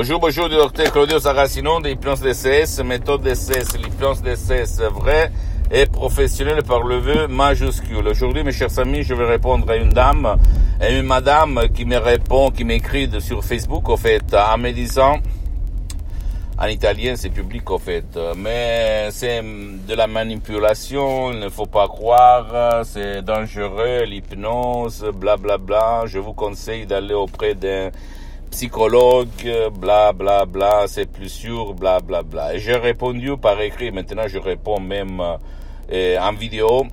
Bonjour, bonjour, docteur Claudio Saracino de l'hypnose DCS, méthode DCS, l'hypnose DCS vrai et professionnel par le vœu majuscule. Aujourd'hui, mes chers amis, je vais répondre à une dame, et une madame qui me répond, qui m'écrit sur Facebook, au fait, en me disant, en italien, c'est public, au fait, mais c'est de la manipulation, il ne faut pas croire, c'est dangereux, l'hypnose, bla bla bla. Je vous conseille d'aller auprès d'un psychologue, bla bla bla, c'est plus sûr, bla bla bla. Et j'ai répondu par écrit, maintenant je réponds même euh, en vidéo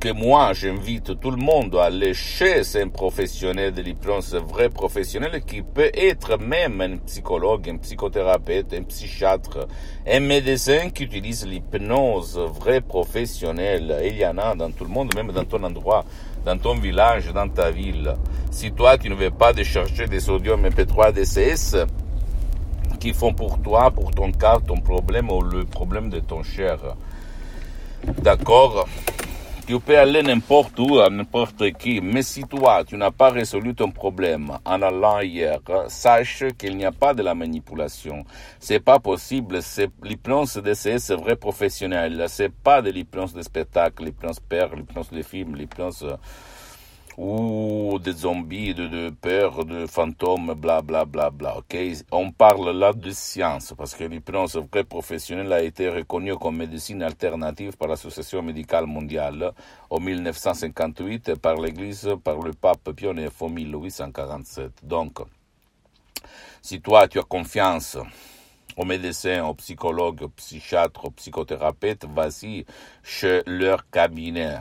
que moi j'invite tout le monde à aller chez un professionnel de l'hypnose, vrai professionnel qui peut être même un psychologue, un psychothérapeute, un psychiatre, un médecin qui utilise l'hypnose, vrai professionnel. Il y en a dans tout le monde, même dans ton endroit dans ton village, dans ta ville. Si toi, tu ne veux pas décharger des sodium MP3 DCS qui font pour toi, pour ton cas, ton problème ou le problème de ton cher. D'accord tu peux aller n'importe où, à n'importe qui, mais si toi, tu n'as pas résolu ton problème en allant hier, sache qu'il n'y a pas de la manipulation. C'est pas possible. C'est l'hypnose d'essayer, c'est vrai professionnel. C'est pas de l'hypnose de spectacle, l'hypnose père, l'hypnose de film, l'hypnose ou des zombies, de, de peur, de fantômes, bla bla bla bla. On parle là de science parce que l'hypnose vrai professionnelle a été reconnue comme médecine alternative par l'Association médicale mondiale en 1958 par l'Église, par le pape IX en 1847. Donc, si toi tu as confiance aux médecins, aux psychologues, aux psychiatres, aux psychothérapeutes, vas-y chez leur cabinet.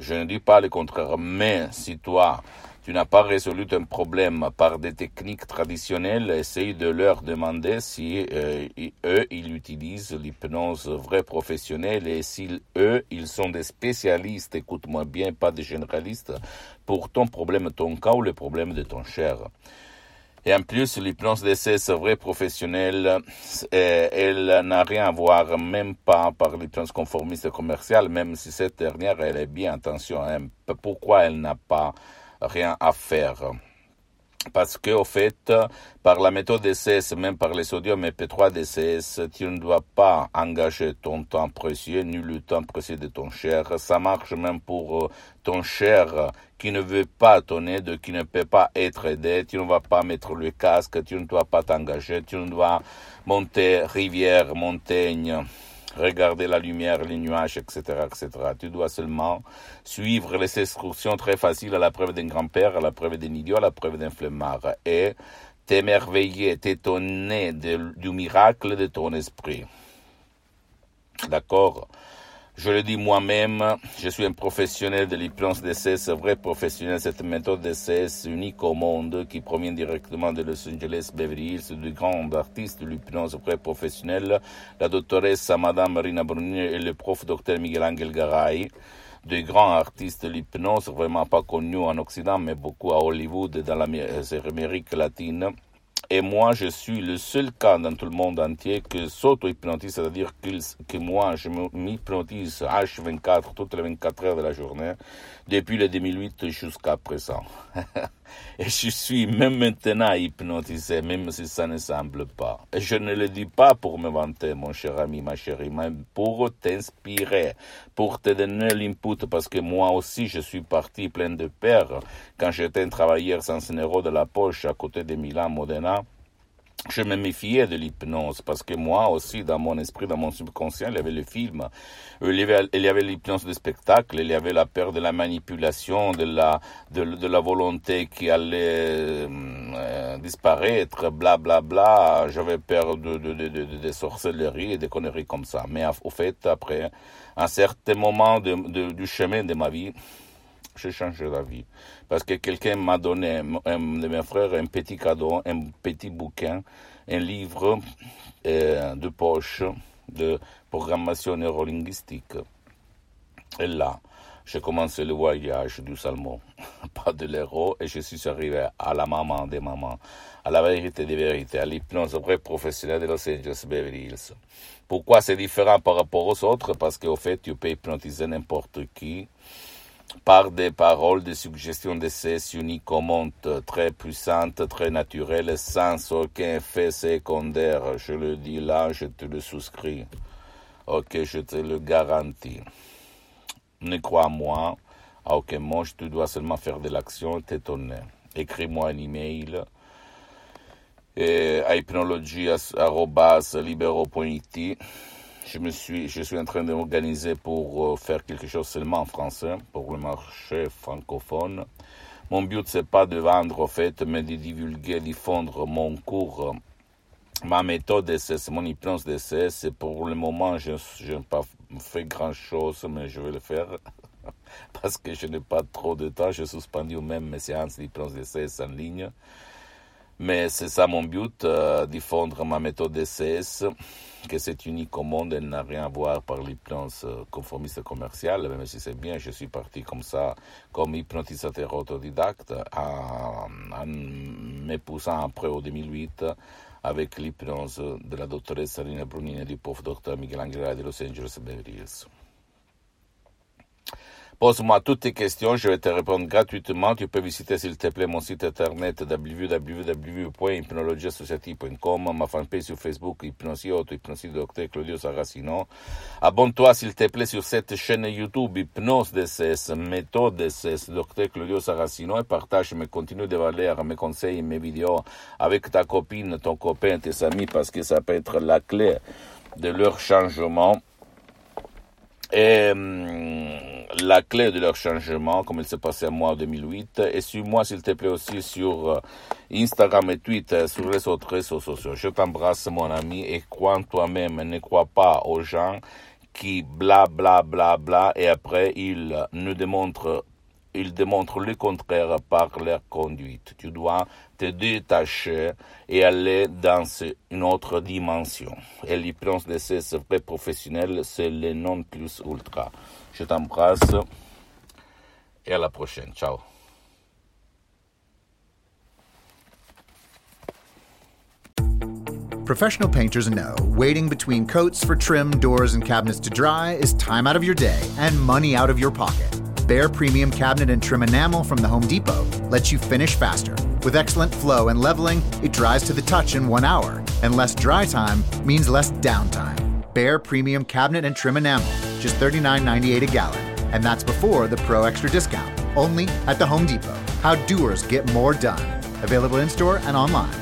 Je ne dis pas le contraire, mais si toi, tu n'as pas résolu un problème par des techniques traditionnelles, essaye de leur demander si euh, eux, ils utilisent l'hypnose vraie professionnelle et si eux, ils sont des spécialistes, écoute-moi bien, pas des généralistes, pour ton problème, ton cas ou le problème de ton cher. Et en plus, l'hypnose d'essai, c'est vrai professionnelle, elle n'a rien à voir, même pas par l'hypnose conformiste commerciale, même si cette dernière, elle est bien, attention, hein, pourquoi elle n'a pas rien à faire? Parce que, au fait, par la méthode DCS, même par les sodium et P3 DCS, tu ne dois pas engager ton temps précieux, ni le temps précieux de ton cher. Ça marche même pour euh, ton cher qui ne veut pas ton aide, qui ne peut pas être aidé. Tu ne vas pas mettre le casque, tu ne dois pas t'engager, tu ne dois monter rivière, montagne regarder la lumière, les nuages, etc., etc. Tu dois seulement suivre les instructions très faciles à la preuve d'un grand-père, à la preuve d'un idiot, à la preuve d'un flemmard, et t'émerveiller, t'étonner du miracle de ton esprit. D'accord? Je le dis moi-même, je suis un professionnel de l'hypnose c'est vrai professionnel. Cette méthode d'essai unique au monde qui provient directement de Los Angeles, Beverly Hills, du grand artiste de l'hypnose vrai professionnel, la doctoresse Madame Marina Bruni et le prof docteur Miguel Angel Garay de grands artistes de l'hypnose, vraiment pas connus en Occident, mais beaucoup à Hollywood et dans l'Amérique latine. Et moi, je suis le seul cas dans tout le monde entier que s'auto-hypnotise, c'est-à-dire que, moi, je m'hypnotise H24 toutes les 24 heures de la journée, depuis le 2008 jusqu'à présent. Et je suis même maintenant hypnotisé, même si ça ne semble pas. Et je ne le dis pas pour me vanter, mon cher ami, ma chérie, mais pour t'inspirer, pour te donner l'input, parce que moi aussi, je suis parti plein de peur quand j'étais un travailleur sans euro de la poche à côté de Milan, Modena je me méfiais de l'hypnose parce que moi aussi, dans mon esprit, dans mon subconscient, il y avait le film, il y avait, l'hypnose de spectacle, il y avait la peur de la manipulation, de la, de, la volonté qui allait euh, disparaître, bla bla bla. J'avais peur de, de, de, de, sorcellerie et des conneries comme ça. Mais au fait, après un certain moment du chemin de ma vie, j'ai changé la vie. Parce que quelqu'un m'a donné, un de mes frères, un petit cadeau, un petit bouquin, un livre euh, de poche de programmation neurolinguistique. Et là, j'ai commencé le voyage du Salmon, pas de l'héros, et je suis arrivé à la maman des mamans, à la vérité des vérités, à l'hypnose vrai professionnel de Los Angeles Beverly Hills. Pourquoi c'est différent par rapport aux autres? Parce qu'au fait, tu peux hypnotiser n'importe qui, par des paroles de suggestions d'essais uniques très puissantes, très naturelles, sans aucun effet secondaire. Je le dis là, je te le souscris. Ok, je te le garantis. Ne crois-moi, à aucun moment, tu dois seulement faire de l'action t'étonner. Écris-moi un email à hypnologie.libero.it je me suis, je suis en train de m'organiser pour euh, faire quelque chose seulement en français pour le marché francophone. Mon but c'est pas de vendre au fait, mais de divulguer, diffondre mon cours, ma méthode d'essai, mon hypnose d'essai. C'est pour le moment, je n'ai pas fait grand chose, mais je vais le faire parce que je n'ai pas trop de temps. J'ai suspendu même mes séances d'hypnose d'essai en ligne. Mais c'est ça mon but, euh, diffondre ma méthode DCS, que c'est unique au monde, elle n'a rien à voir par l'hypnose euh, conformiste commerciale, même si c'est bien, je suis parti comme ça, comme hypnotisateur autodidacte, en, en m'épousant après au 2008 avec l'hypnose de la doctoresse Salina Brunini et du pauvre docteur Miguel Angela de Los Angeles Beverly Hills. Pose-moi toutes tes questions, je vais te répondre gratuitement. Tu peux visiter s'il te plaît mon site internet www.hypnologieassociative.com, ma fanpage sur Facebook Hypnosie Auto, Hypnosie Docteur Claudio Saracino. Abonne-toi s'il te plaît sur cette chaîne YouTube Hypnose DCS, méthode DCS, Docteur Claudio Saracino et partage mes contenus de valeur, mes conseils, mes vidéos avec ta copine, ton copain, tes amis parce que ça peut être la clé de leur changement. Et hum, la clé de leur changement, comme il s'est passé à moi en 2008. Et suis-moi, s'il te plaît, aussi sur euh, Instagram et Twitter, sur les autres réseaux sociaux. Je t'embrasse, mon ami, et crois toi-même. Ne crois pas aux gens qui bla bla bla bla et après ils nous démontrent ils démontrent le contraire par leur conduite. Tu dois te détacher et aller dans une autre dimension. Et l'hypnose de ces vrais professionnels, c'est le non plus ultra. Je t'embrasse et à la prochaine. Ciao. Professional painters know waiting between coats for trim, doors, and cabinets to dry is time out of your day and money out of your pocket. Bare Premium Cabinet and Trim Enamel from the Home Depot lets you finish faster. With excellent flow and leveling, it dries to the touch in one hour, and less dry time means less downtime. Bare Premium Cabinet and Trim Enamel, just $39.98 a gallon. And that's before the Pro Extra discount, only at the Home Depot. How doers get more done. Available in store and online.